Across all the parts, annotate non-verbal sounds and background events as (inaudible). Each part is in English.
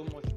so much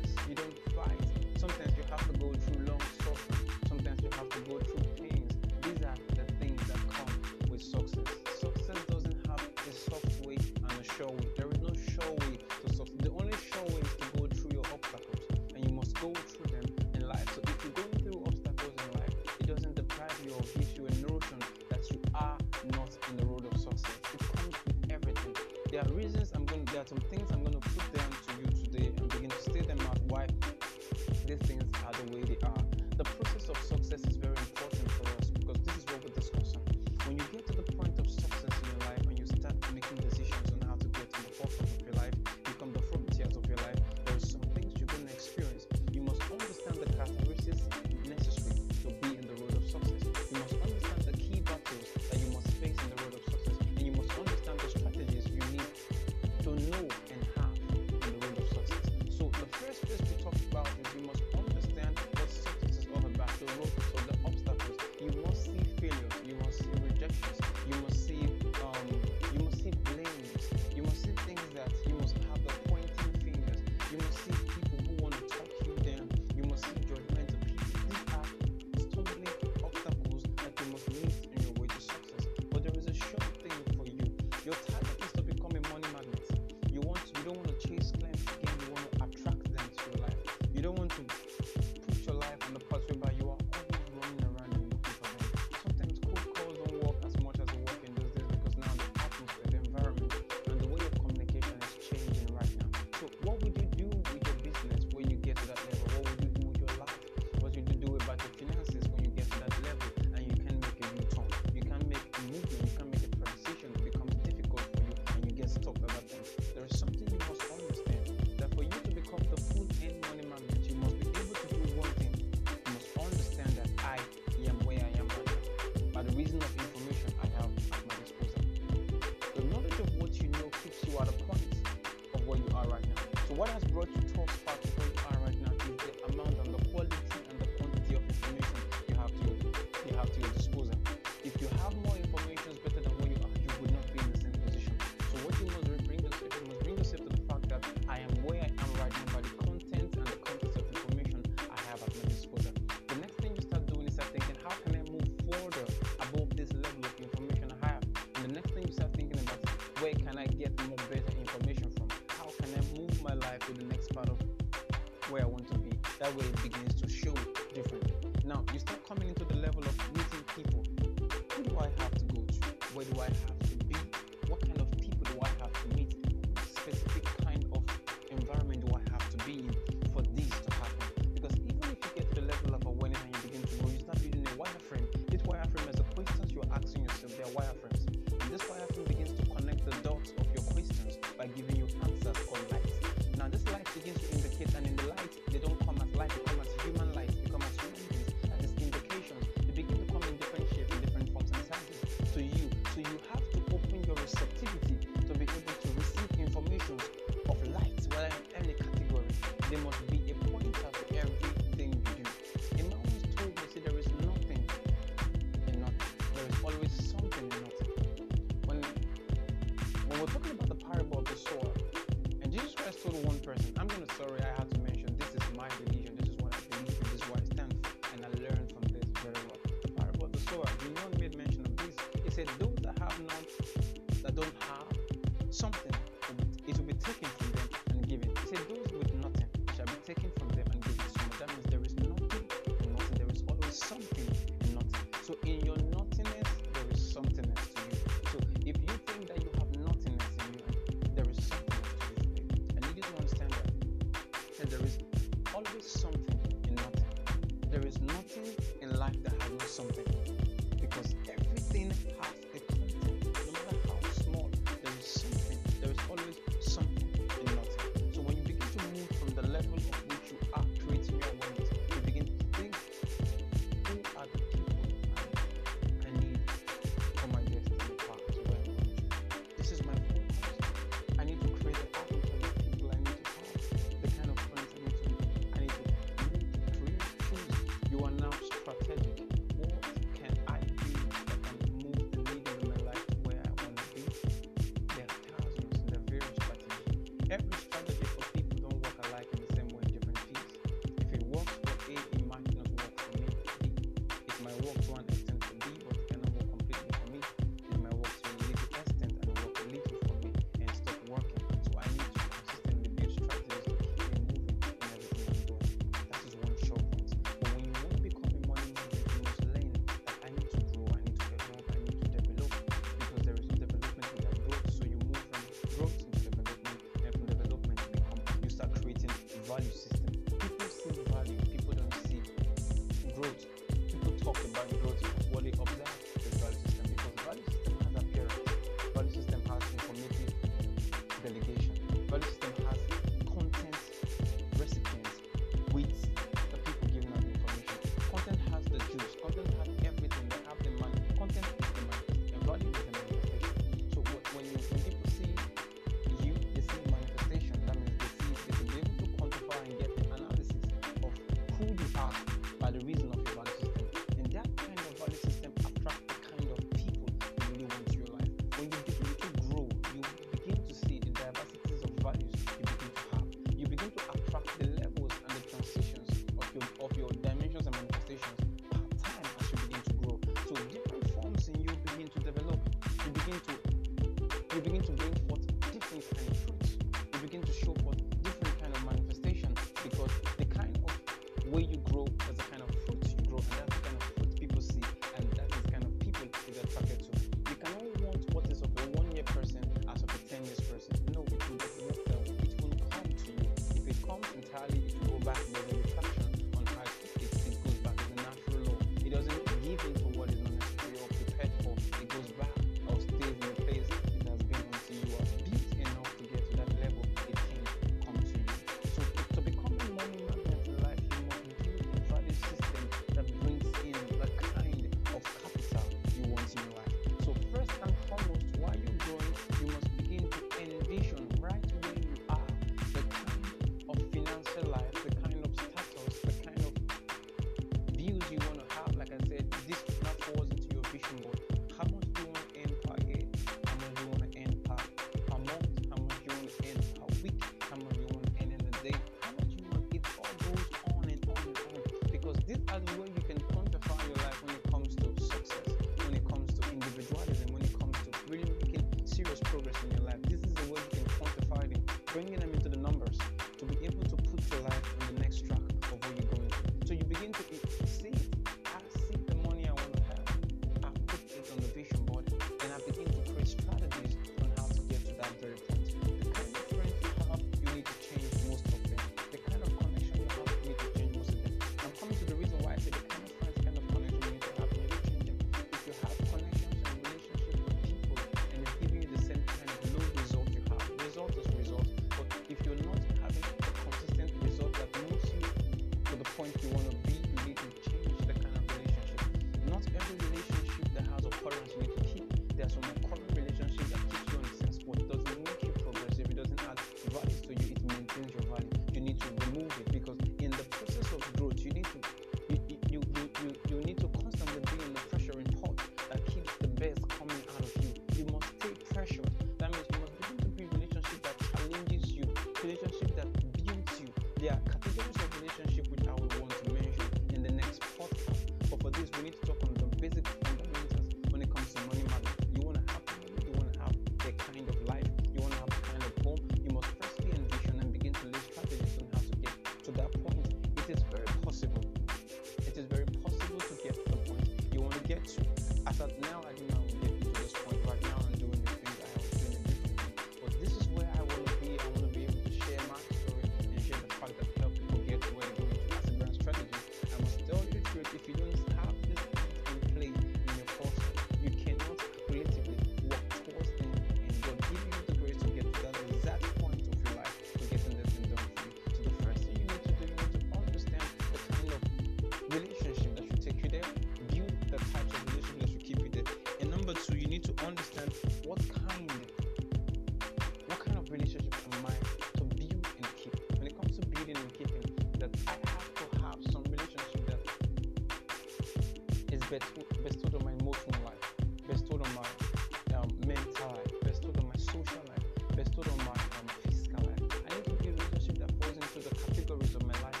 bestowed, bestowed on my emotional life, bestowed on my um, mental life, bestowed on my social life, bestowed on my um, physical life. I need to be a relationship that falls into the categories of my life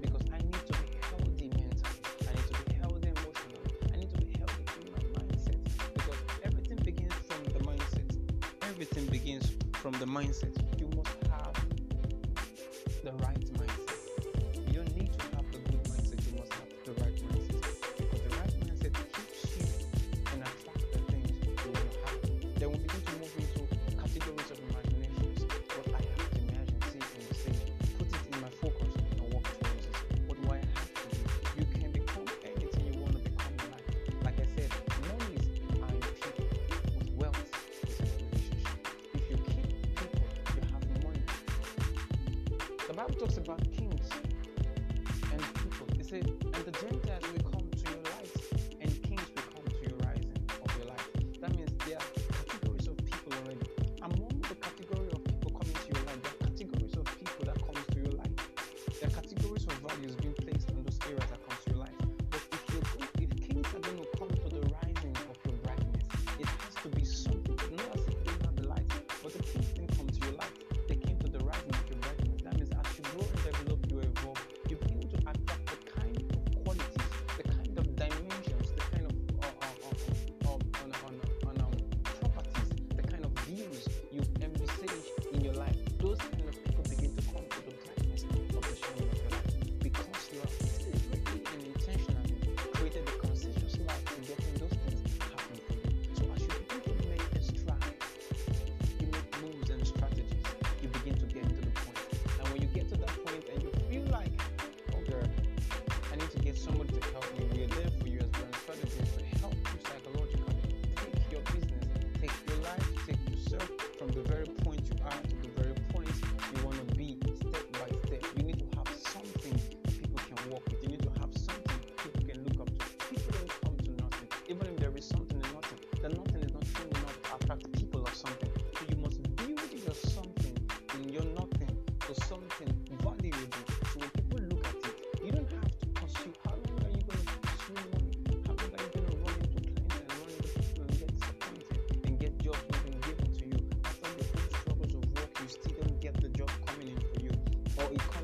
because I need to be healthy mentally. I need to be healthy emotionally. I need to be healthy in my mindset because everything begins from the mindset. Everything begins from the mindset. You must have the right mindset. economy.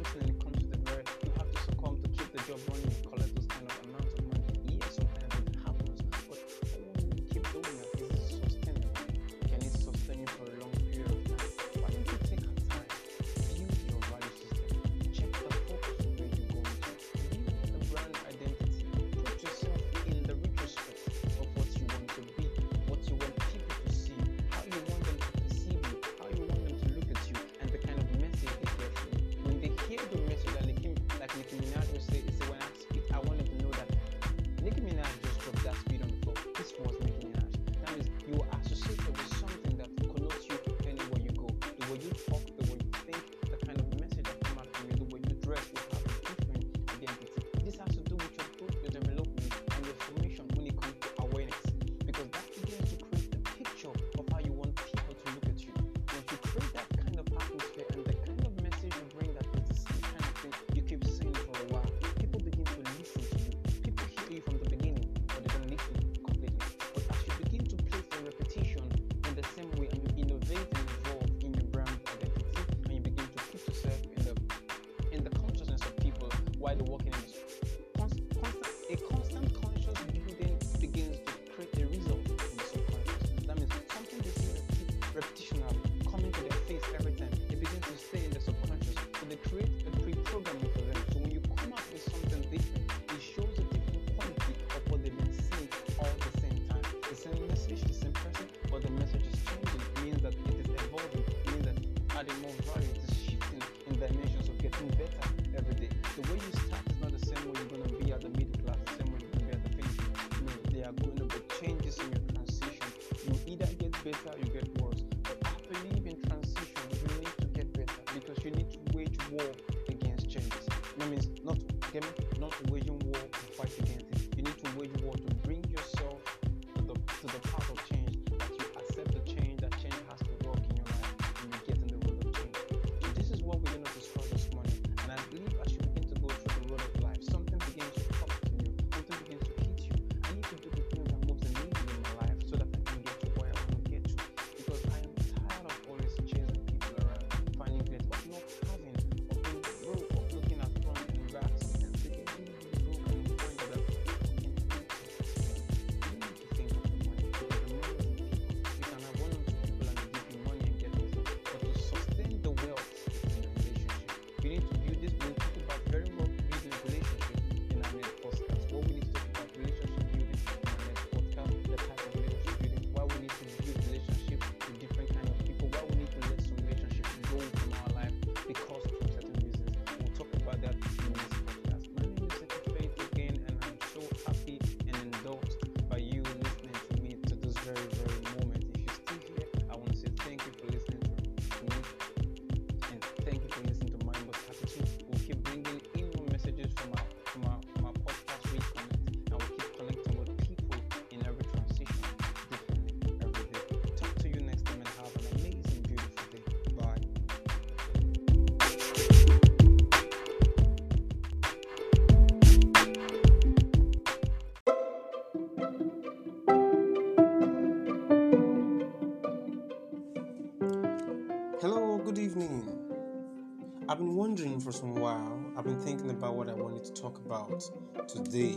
About today.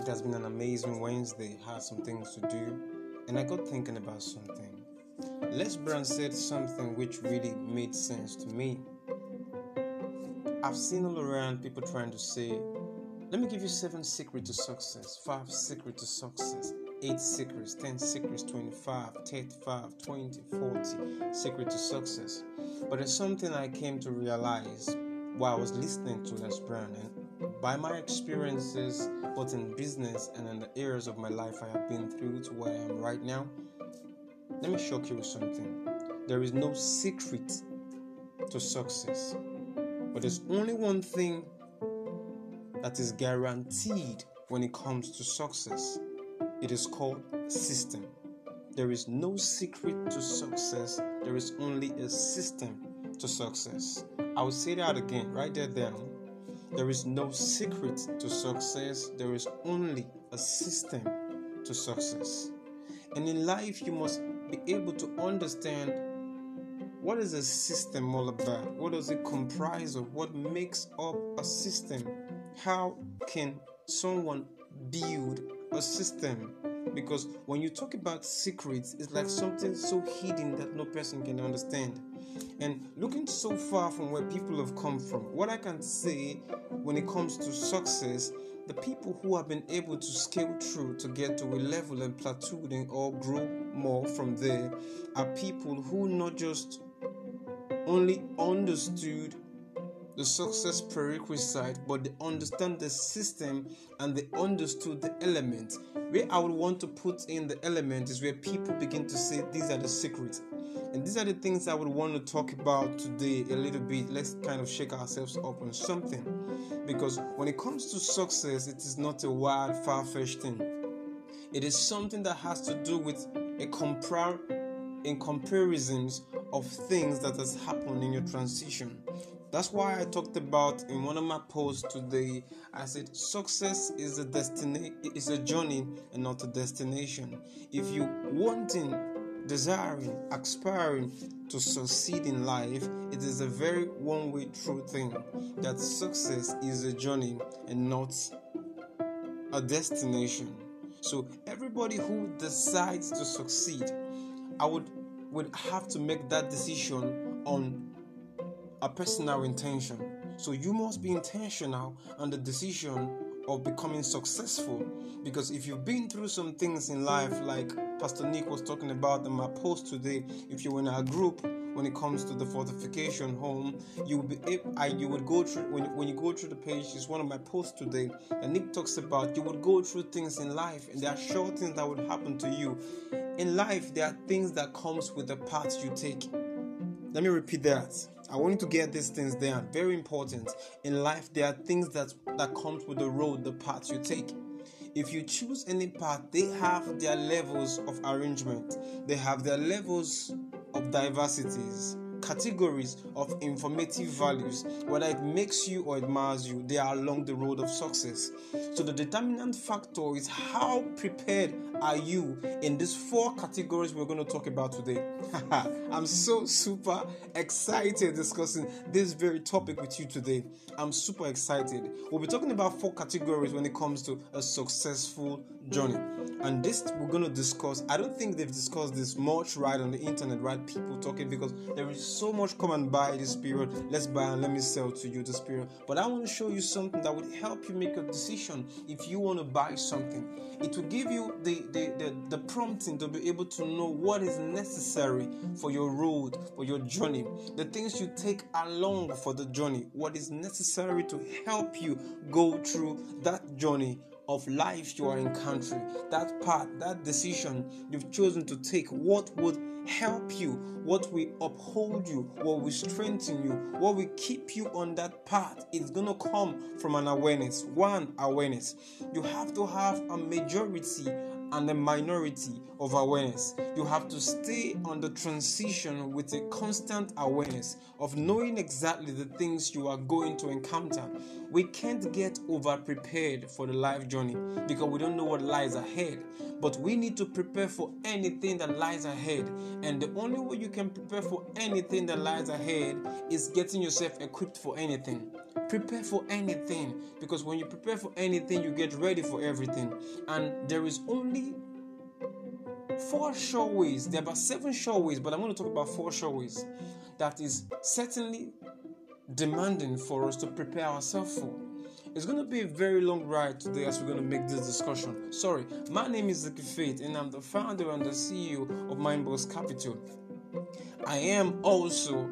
It has been an amazing Wednesday, had some things to do, and I got thinking about something. Les Brown said something which really made sense to me. I've seen all around people trying to say, let me give you seven secrets to success, five secrets to success, eight secrets, 10 secrets, 25, 35, 20, 40 secrets to success. But there's something I came to realize while I was listening to Les Brown, and by my experiences, both in business and in the areas of my life I have been through to where I am right now. Let me shock you with something. There is no secret to success, but there's only one thing that is guaranteed when it comes to success. It is called system. There is no secret to success, there is only a system to success. I will say that again, right there, down. There is no secret to success, there is only a system to success. And in life, you must be able to understand what is a system all about? What does it comprise of? What makes up a system? How can someone build a system? because when you talk about secrets, it's like something so hidden that no person can understand. And looking so far from where people have come from, what I can say when it comes to success, the people who have been able to scale through to get to a level and plateauing or grow more from there are people who not just only understood the success prerequisite, but they understand the system and they understood the element. Where I would want to put in the element is where people begin to say these are the secrets. And these are the things I would want to talk about today a little bit. Let's kind of shake ourselves up on something. Because when it comes to success, it is not a wild, far fetched thing. It is something that has to do with a compare in comparisons of things that has happened in your transition. That's why I talked about in one of my posts today. I said success is a destiny, is a journey and not a destination. If you wanting, desiring, aspiring to succeed in life, it is a very one-way true thing that success is a journey and not a destination. So everybody who decides to succeed, I would would have to make that decision on a personal intention. So you must be intentional on the decision of becoming successful. Because if you've been through some things in life like pastor nick was talking about in my post today if you're in a group when it comes to the fortification home you will be I, you would go through when, when you go through the page it's one of my posts today and nick talks about you would go through things in life and there are short things that would happen to you. In life there are things that comes with the path you take. Let me repeat that I want you to get these things down. Very important. In life, there are things that that comes with the road, the path you take. If you choose any path, they have their levels of arrangement. They have their levels of diversities categories of informative values, whether it makes you or admires you, they are along the road of success. So, the determinant factor is how prepared are you in these four categories we're going to talk about today. (laughs) I'm so super excited discussing this very topic with you today. I'm super excited. We'll be talking about four categories when it comes to a successful journey. And this we're going to discuss. I don't think they've discussed this much right on the internet, right? People talking because there is so much come and buy this period. Let's buy and let me sell to you this period. But I want to show you something that would help you make a decision if you want to buy something. It will give you the, the, the, the prompting to be able to know what is necessary for your road, for your journey, the things you take along for the journey, what is necessary to help you go through that journey of life you are encountering, that path, that decision you've chosen to take, what would help you, what will uphold you, what will strengthen you, what will keep you on that path. It's to come from an awareness. One, awareness. You have to have a majority and a minority of awareness. You have to stay on the transition with a constant awareness of knowing exactly the things you are going to encounter. We can't get over prepared for the life journey because we don't know what lies ahead. But we need to prepare for anything that lies ahead. And the only way you can prepare for anything that lies ahead is getting yourself equipped for anything. Prepare for anything because when you prepare for anything, you get ready for everything. And there is only four sure ways. There are about seven sure ways, but I'm going to talk about four sure ways that is certainly demanding for us to prepare ourselves for. It's going to be a very long ride today as we're going to make this discussion. Sorry, my name is Zaki Faith and I'm the founder and the CEO of Mindboss Capital. I am also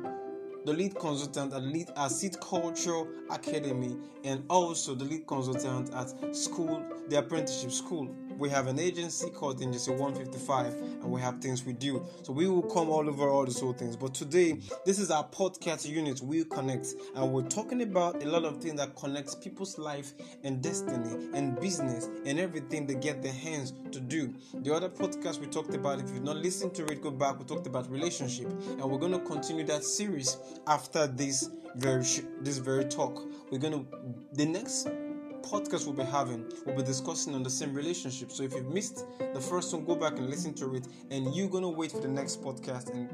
the lead consultant at lead at Seed Culture Academy and also the lead consultant at school, the apprenticeship school we have an agency called Agency 155, and we have things we do. So we will come all over all these whole things. But today, this is our podcast unit, We Connect, and we're talking about a lot of things that connects people's life and destiny and business and everything they get their hands to do. The other podcast we talked about, if you've not listened to it, go back. We talked about relationship, and we're going to continue that series after this very this very talk. We're going to the next podcast we'll be having, we'll be discussing on the same relationship. So if you've missed the first one, go back and listen to it, and you're gonna wait for the next podcast and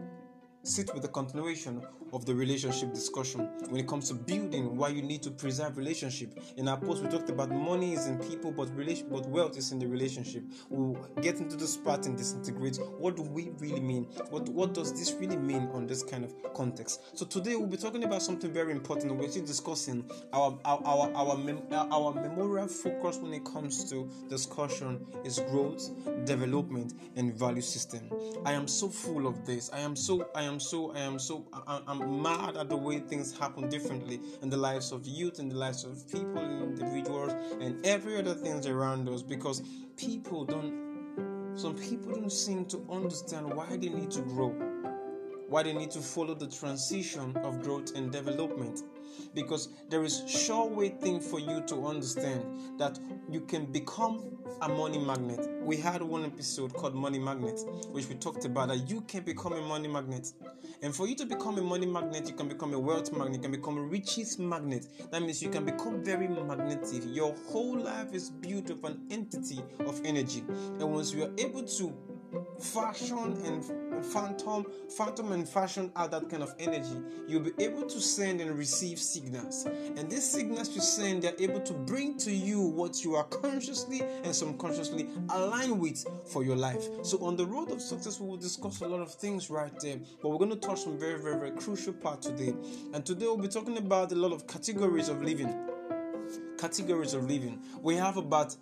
sit with the continuation of the relationship discussion when it comes to building why you need to preserve relationship. In our post we talked about money is in people but relation but wealth is in the relationship. We'll get into this part and disintegrate. What do we really mean? What what does this really mean on this kind of context? So today we'll be talking about something very important. We're still discussing our our our our, mem- our memorial focus when it comes to discussion is growth development and value system. I am so full of this. I am so i am am so I am so I, am mad at the way things happen differently in the lives of youth, in the lives of people, individuals, and every other things around us because people don't some people don't seem to understand why they need to grow, why they need to follow the transition of growth and development because there is sure way thing for you to understand that you can become a money magnet. We had one episode called Money Magnet, which we talked about that you can become a money magnet. And for you to become a money magnet, you can become a wealth magnet, you can become a riches magnet. That means you can become very magnetic. Your whole life is built of an entity of energy. And once you are able to fashion and phantom phantom and fashion out that kind of energy. You'll be able to send and receive signals. And these signals you send they're able to bring to you what you are consciously and subconsciously aligned with for your life. So on the road of success we will discuss a lot of things right there but we're going to touch some very very very crucial part today. And today we'll be talking about a lot of categories of living. Categories of living. We have about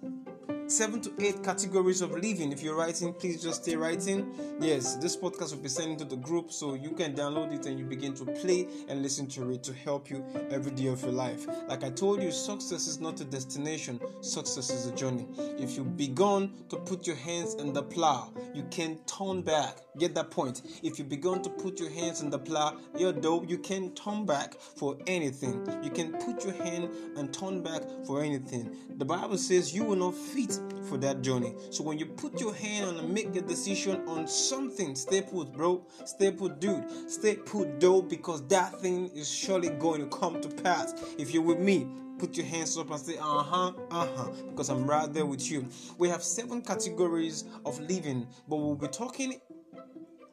seven to eight categories of living. If you're writing, please just stay writing. Yes, this podcast will be sent into the group so you can download it and you begin to play and listen to it to help you every day of your life. Like I told you, success is not a destination, success is a journey. If you've begun to put your hands in the plow, you can turn back. Get that point. If you begun to put your hands in the plow, you're dope, you can turn back for anything. You can put your hand and turn back for anything. The Bible says you will not fit for that journey. So when you put your hand on and make a decision on something, stay put, bro. Stay put, dude. Stay put, though, because that thing is surely going to come to pass. If you're with me, put your hands up and say, uh huh, uh huh, because I'm right there with you. We have seven categories of living, but we'll be talking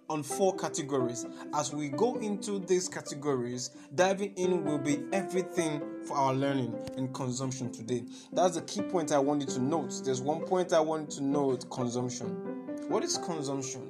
on four categories. As we go into these categories, diving in will be everything for our learning and consumption today. That's the key point I want you to note. There's one point I want you to note consumption. What is consumption?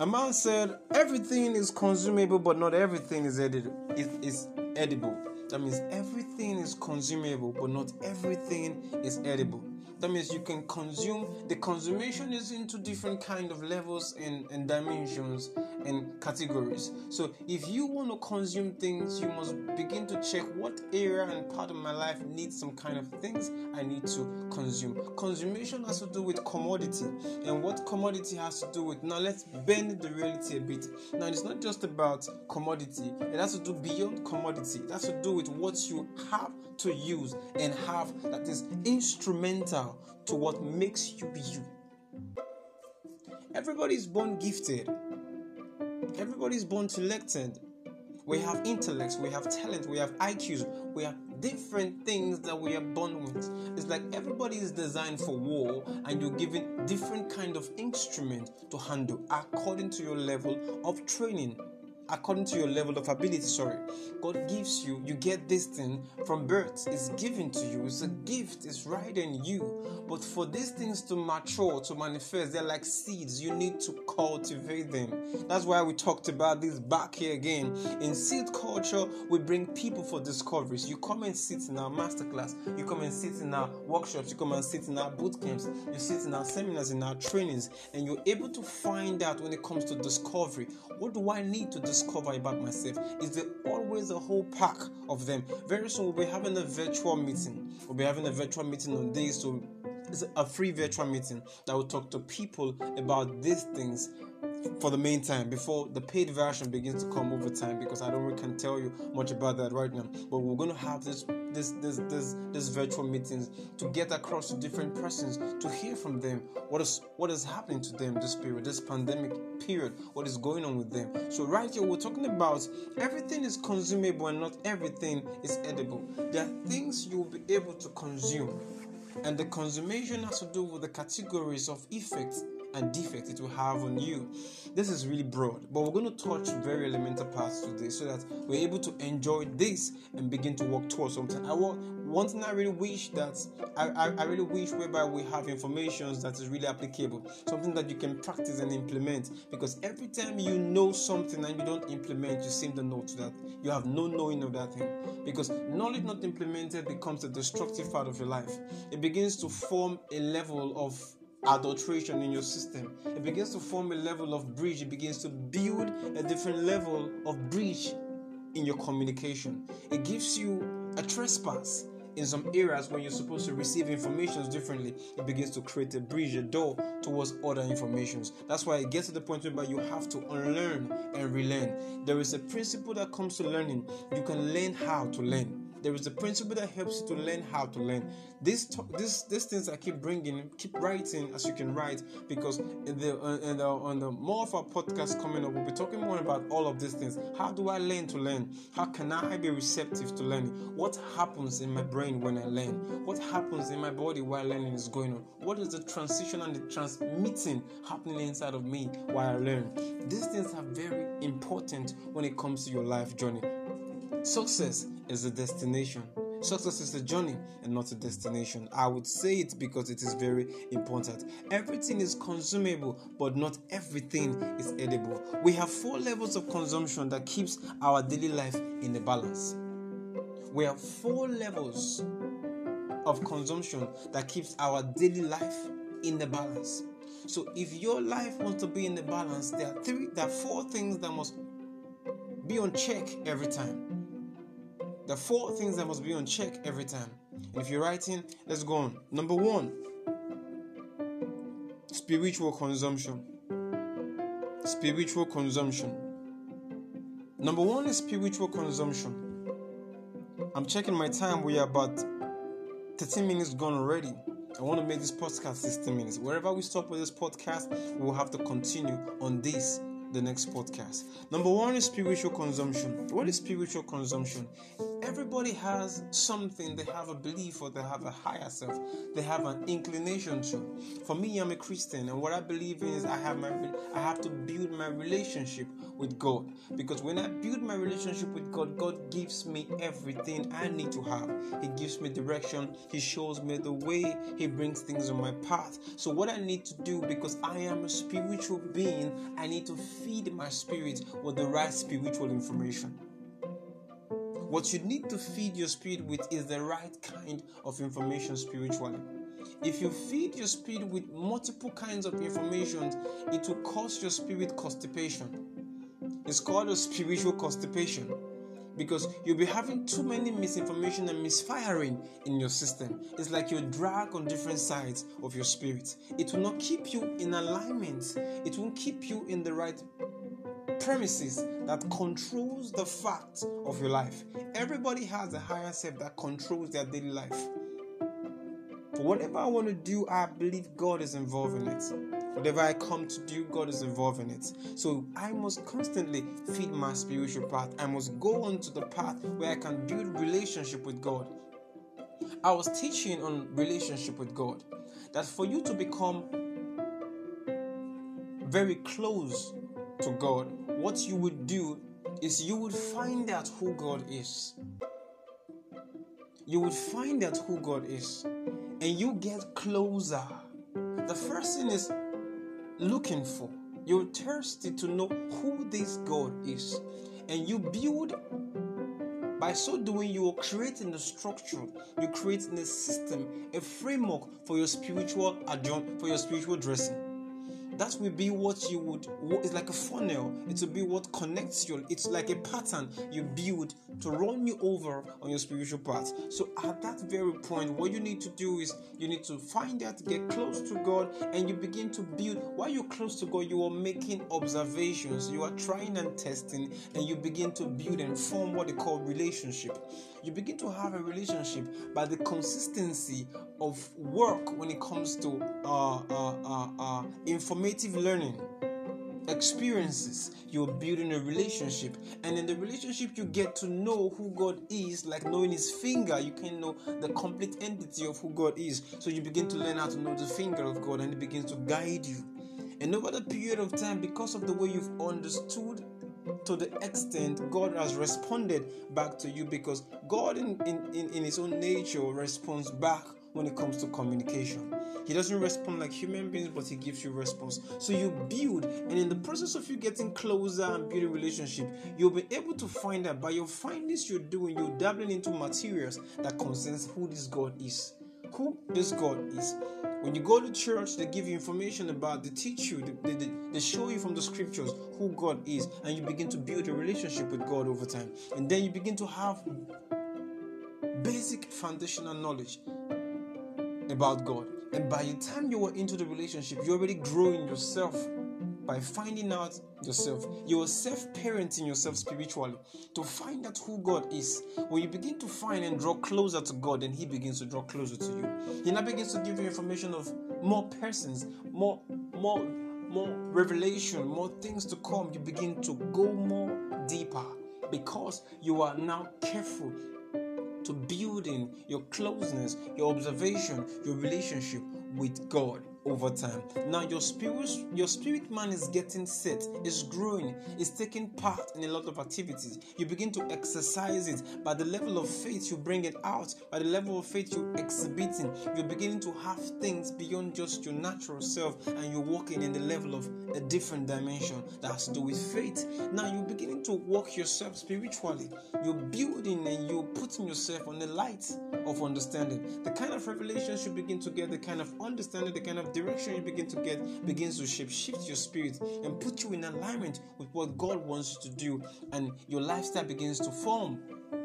A man said, Everything is consumable, but not everything is, edi- is, is edible. That means everything is consumable, but not everything is edible that means you can consume the consummation is into different kind of levels and, and dimensions and categories so if you want to consume things you must begin to check what area and part of my life needs some kind of things i need to consume Consumption has to do with commodity and what commodity has to do with now let's bend the reality a bit now it's not just about commodity it has to do beyond commodity it has to do with what you have to use and have that is instrumental to what makes you be you. Everybody is born gifted. Everybody's born selected. We have intellects, we have talent, we have IQs, we have different things that we are born with. It's like everybody is designed for war, and you're given different kind of instrument to handle according to your level of training according to your level of ability. Sorry, God gives you, you get this thing from birth, it's given to you, it's a gift, it's right in you. But for these things to mature, to manifest, they're like seeds, you need to cultivate them. That's why we talked about this back here again. In seed culture, we bring people for discoveries. You come and sit in our masterclass, you come and sit in our workshops, you come and sit in our boot camps, you sit in our seminars, in our trainings, and you're able to find out when it comes to discovery what do I need to discover about myself? Is there always a whole pack of them? Very soon we'll be having a virtual meeting. We'll be having a virtual meeting on this, so it's a free virtual meeting that will talk to people about these things for the meantime before the paid version begins to come over time because I don't really can tell you much about that right now. But we're gonna have this this this this this virtual meetings to get across to different persons to hear from them what is what is happening to them this period, this pandemic period, what is going on with them. So right here we're talking about everything is consumable and not everything is edible. There are things you will be able to consume. And the consummation has to do with the categories of effects and defect it will have on you. This is really broad, but we're going to touch very elemental parts today so that we're able to enjoy this and begin to work towards something. I want one thing I really wish that I, I, I really wish whereby we have information that is really applicable, something that you can practice and implement. Because every time you know something and you don't implement, you seem to know to that you have no knowing of that thing. Because knowledge not implemented becomes a destructive part of your life. It begins to form a level of adulteration in your system. It begins to form a level of bridge. It begins to build a different level of bridge in your communication. It gives you a trespass in some areas when you're supposed to receive information differently, it begins to create a bridge, a door towards other informations. That's why it gets to the point where you have to unlearn and relearn. There is a principle that comes to learning. You can learn how to learn there is a principle that helps you to learn how to learn. This this these things I keep bringing, keep writing as you can write because in the uh, in the on the more of our podcast coming up, we'll be talking more about all of these things. How do I learn to learn? How can I be receptive to learning? What happens in my brain when I learn? What happens in my body while learning is going on? What is the transition and the transmitting happening inside of me while I learn? These things are very important when it comes to your life journey. Success is a destination. Success is a journey and not a destination. I would say it because it is very important. Everything is consumable, but not everything is edible. We have four levels of consumption that keeps our daily life in a balance. We have four levels of consumption that keeps our daily life in the balance. So if your life wants to be in the balance, there are three there are four things that must be on check every time. The four things that must be on check every time. And if you're writing, let's go on. Number one, spiritual consumption. Spiritual consumption. Number one is spiritual consumption. I'm checking my time. We are about 13 minutes gone already. I want to make this podcast 16 minutes. Wherever we stop with this podcast, we will have to continue on this the next podcast. Number one is spiritual consumption. What is spiritual consumption? Everybody has something they have a belief or they have a higher self, they have an inclination to. For me, I'm a Christian, and what I believe in is I have my I have to build my relationship with God because when I build my relationship with God, God gives me everything I need to have. He gives me direction, He shows me the way, He brings things on my path. So, what I need to do because I am a spiritual being, I need to feed my spirit with the right spiritual information. What you need to feed your spirit with is the right kind of information spiritually. If you feed your spirit with multiple kinds of information, it will cause your spirit constipation. It's called a spiritual constipation because you'll be having too many misinformation and misfiring in your system. It's like you're dragged on different sides of your spirit. It will not keep you in alignment, it won't keep you in the right premises that controls the fact of your life. Everybody has a higher self that controls their daily life. For whatever I want to do, I believe God is involved in it. Whatever I come to do, God is involved in it. So I must constantly feed my spiritual path. I must go onto the path where I can build relationship with God. I was teaching on relationship with God that for you to become very close to God, what you would do is you would find out who God is. You would find out who God is and you get closer. The first thing is looking for. You're thirsty to know who this God is. And you build by so doing, you are creating a structure, you're creating a system, a framework for your spiritual adjunct, for your spiritual dressing that will be what you would it's like a funnel. It will be what connects you it's like a pattern you build to run you over on your spiritual path. So at that very point what you need to do is you need to find out get close to god and you begin to build. While you're close to god you are making observations. You are trying and testing and you begin to build and form what they call relationship. You begin to have a relationship by the consistency of work when it comes to uh, uh, uh, uh, informative learning experiences you're building a relationship. And in the relationship you get to know who god is like knowing his finger. You can know the complete entity of who god is. So you begin to learn how to know the finger of god and it begins to guide you. And over the period of time because of the way you've understood to the extent God has responded back to you because God, in, in, in His own nature, responds back when it comes to communication. He doesn't respond like human beings, but he gives you response. So you build, and in the process of you getting closer and building relationship, you'll be able to find out by your findings you're doing, you're dabbling into materials that concerns who this God is. Who this God is. When you go to church, they give you information about, they teach you, they, they, they show you from the scriptures who God is, and you begin to build a relationship with God over time. And then you begin to have basic foundational knowledge about God. And by the time you were into the relationship, you're already growing yourself by finding out yourself. You are self parenting yourself spiritually to find out who God is. When you begin to find and draw closer to God, then He begins to draw closer to you. He now begins to give you information of more persons, more, more, more revelation, more things to come. You begin to go more deeper because you are now careful to building your closeness, your observation, your relationship with God over time. Now your spirit your spirit man is getting set, is growing, is taking part in a lot of activities. You begin to exercise it by the level of faith you bring it out, by the level of faith you exhibiting. You're beginning to have things beyond just your natural self, and you're walking in the level of a different dimension that has to do with faith. Now you're beginning to walk yourself spiritually. You're building and you're putting yourself on the light of understanding. The kind of revelations you begin to get, the kind of understanding, the kind of direction you begin to get begins to shape shift your spirit and put you in alignment with what God wants you to do, and your lifestyle begins to form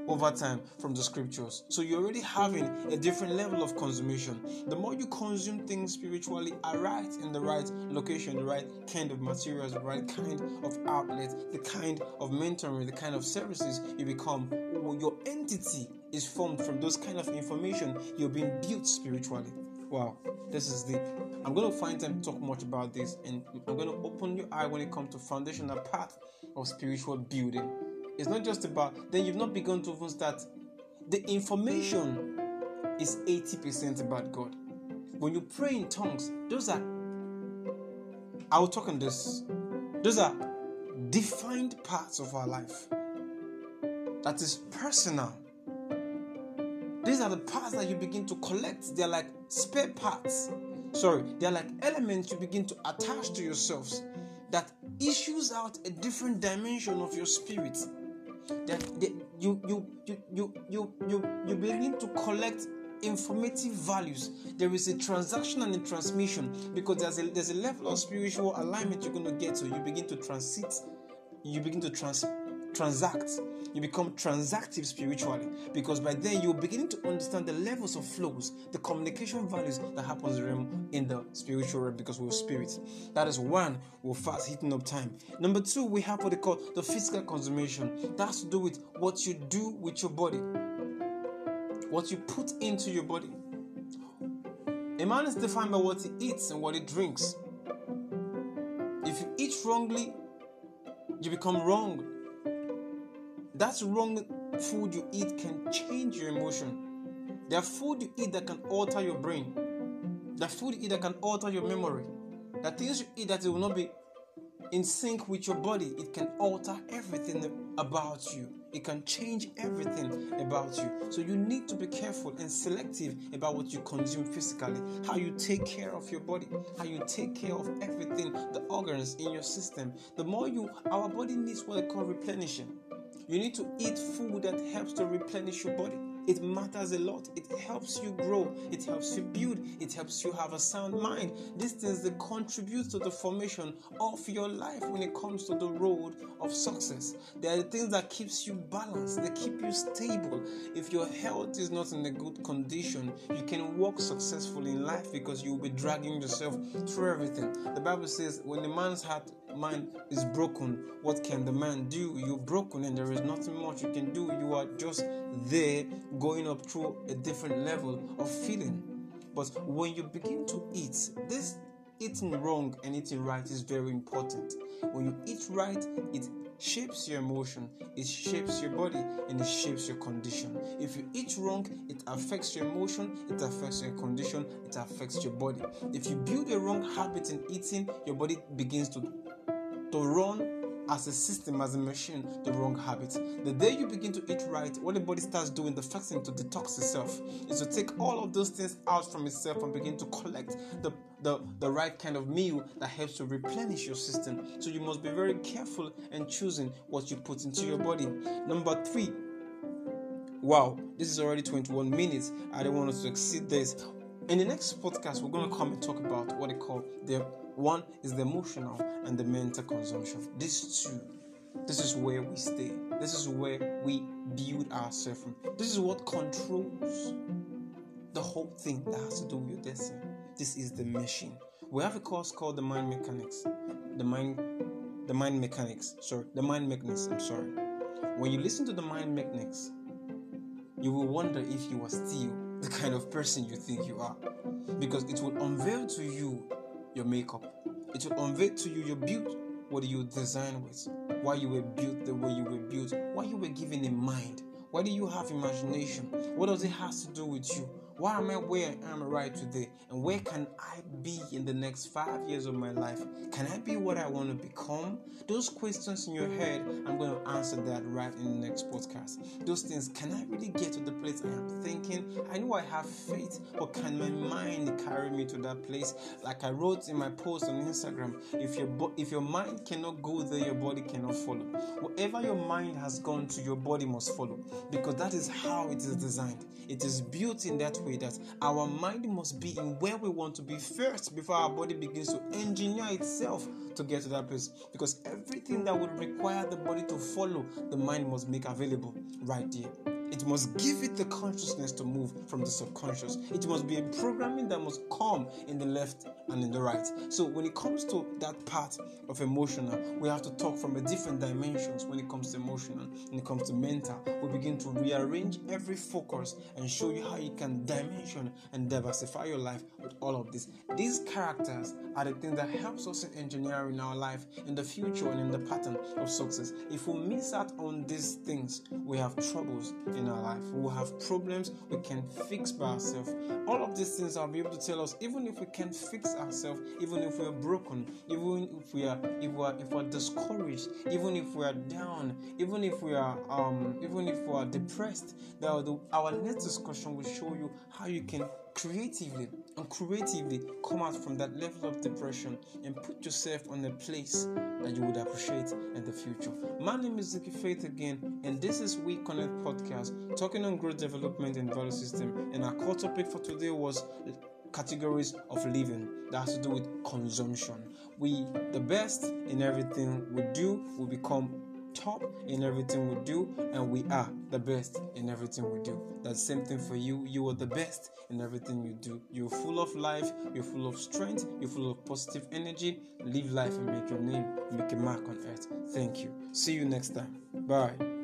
over time from the scriptures. So you're already having a different level of consummation. The more you consume things spiritually are right in the right location, the right kind of materials, the right kind of outlet, the kind of mentoring, the kind of services you become, your entity is formed from those kind of information you're being built spiritually. Wow, this is deep. I'm going to find time to talk much about this, and I'm going to open your eye when it comes to foundational path of spiritual building. It's not just about then you've not begun to even start. The information is 80% about God. When you pray in tongues, those are I will talk on this. Those are defined parts of our life. That is personal. These are the parts that you begin to collect. They're like spare parts. Sorry, they're like elements you begin to attach to yourselves that issues out a different dimension of your spirit. That they, you, you, you, you, you, you, you begin to collect informative values. There is a transaction and a transmission because there's a there's a level of spiritual alignment you're going to get to. You begin to transit, you begin to trans transact you become transactive spiritually because by then you're beginning to understand the levels of flows, the communication values that happens in the spiritual realm because we're spirits. That is one, we're fast hitting up time. Number two, we have what they call the physical consummation. That has to do with what you do with your body, what you put into your body. A man is defined by what he eats and what he drinks. If you eat wrongly, you become wrong. That wrong food you eat can change your emotion. There are food you eat that can alter your brain. There are food you eat that can alter your memory. Are things you eat that will not be in sync with your body. It can alter everything about you. It can change everything about you. So you need to be careful and selective about what you consume physically, how you take care of your body, how you take care of everything, the organs in your system. The more you, our body needs what they call replenishing. You need to eat food that helps to replenish your body. It matters a lot. It helps you grow. It helps you build. It helps you have a sound mind. These things they contribute to the formation of your life when it comes to the road of success. They are the things that keeps you balanced. They keep you stable. If your health is not in a good condition, you can walk successfully in life because you will be dragging yourself through everything. The Bible says when a man's heart mind is broken, what can the man do? You're broken and there is nothing much you can do. You are just there going up through a different level of feeling. But when you begin to eat, this eating wrong and eating right is very important. When you eat right, it shapes your emotion, it shapes your body, and it shapes your condition. If you eat wrong, it affects your emotion, it affects your condition, it affects your body. If you build a wrong habit in eating, your body begins to to run as a system, as a machine, the wrong habits. The day you begin to eat right, what the body starts doing, the first thing to detox itself is to take all of those things out from itself and begin to collect the, the, the right kind of meal that helps to replenish your system. So you must be very careful and choosing what you put into your body. Number three, wow, this is already 21 minutes. I don't want us to exceed this. In the next podcast, we're going to come and talk about what they call the one is the emotional and the mental consumption. These two, this is where we stay. This is where we build ourselves from. This is what controls the whole thing that has to do with your destiny. This is the machine. We have a course called the mind mechanics. The mind the mind mechanics. Sorry, the mind mechanics. I'm sorry. When you listen to the mind mechanics, you will wonder if you are still the kind of person you think you are. Because it will unveil to you your makeup. It will unveil to you your build, what you designed with, why you were built the way you were built, why you were given a mind, why do you have imagination, what does it have to do with you, why am I where I am right today? And where can I be in the next five years of my life? Can I be what I want to become? Those questions in your head, I'm going to answer that right in the next podcast. Those things, can I really get to the place I am thinking? I know I have faith, but can my mind carry me to that place? Like I wrote in my post on Instagram, if your bo- if your mind cannot go there, your body cannot follow. Whatever your mind has gone to, your body must follow because that is how it is designed. It is built in that way way that our mind must be in where we want to be first before our body begins to engineer itself to get to that place. Because everything that would require the body to follow, the mind must make available right there. It must give it the consciousness to move from the subconscious. It must be a programming that must come in the left and in the right. So when it comes to that part of emotional, we have to talk from a different dimensions when it comes to emotional, when it comes to mental. We begin to rearrange every focus and show you how you can dimension and diversify your life with all of this. These characters are the things that helps us in engineering our life in the future and in the pattern of success. If we miss out on these things, we have troubles in our life. We will have problems we can fix by ourselves. All of these things I'll be able to tell us, even if we can fix ourselves, even if we're broken, even if we are if we are if we're discouraged, even if we are down, even if we are um even if we are depressed, that our next discussion will show you how you can creatively and creatively come out from that level of depression and put yourself on a place that you would appreciate in the future. My name is Ziki Faith again, and this is We Connect Podcast, talking on growth development and value system. And our core topic for today was categories of living that has to do with consumption. We, the best in everything we do, will become top in everything we do, and we are the best in everything we do. That's the same thing for you. You are the best in everything you do. You're full of life, you're full of strength, you're full of positive energy. Live life and make your name, make a mark on earth. Thank you. See you next time. Bye.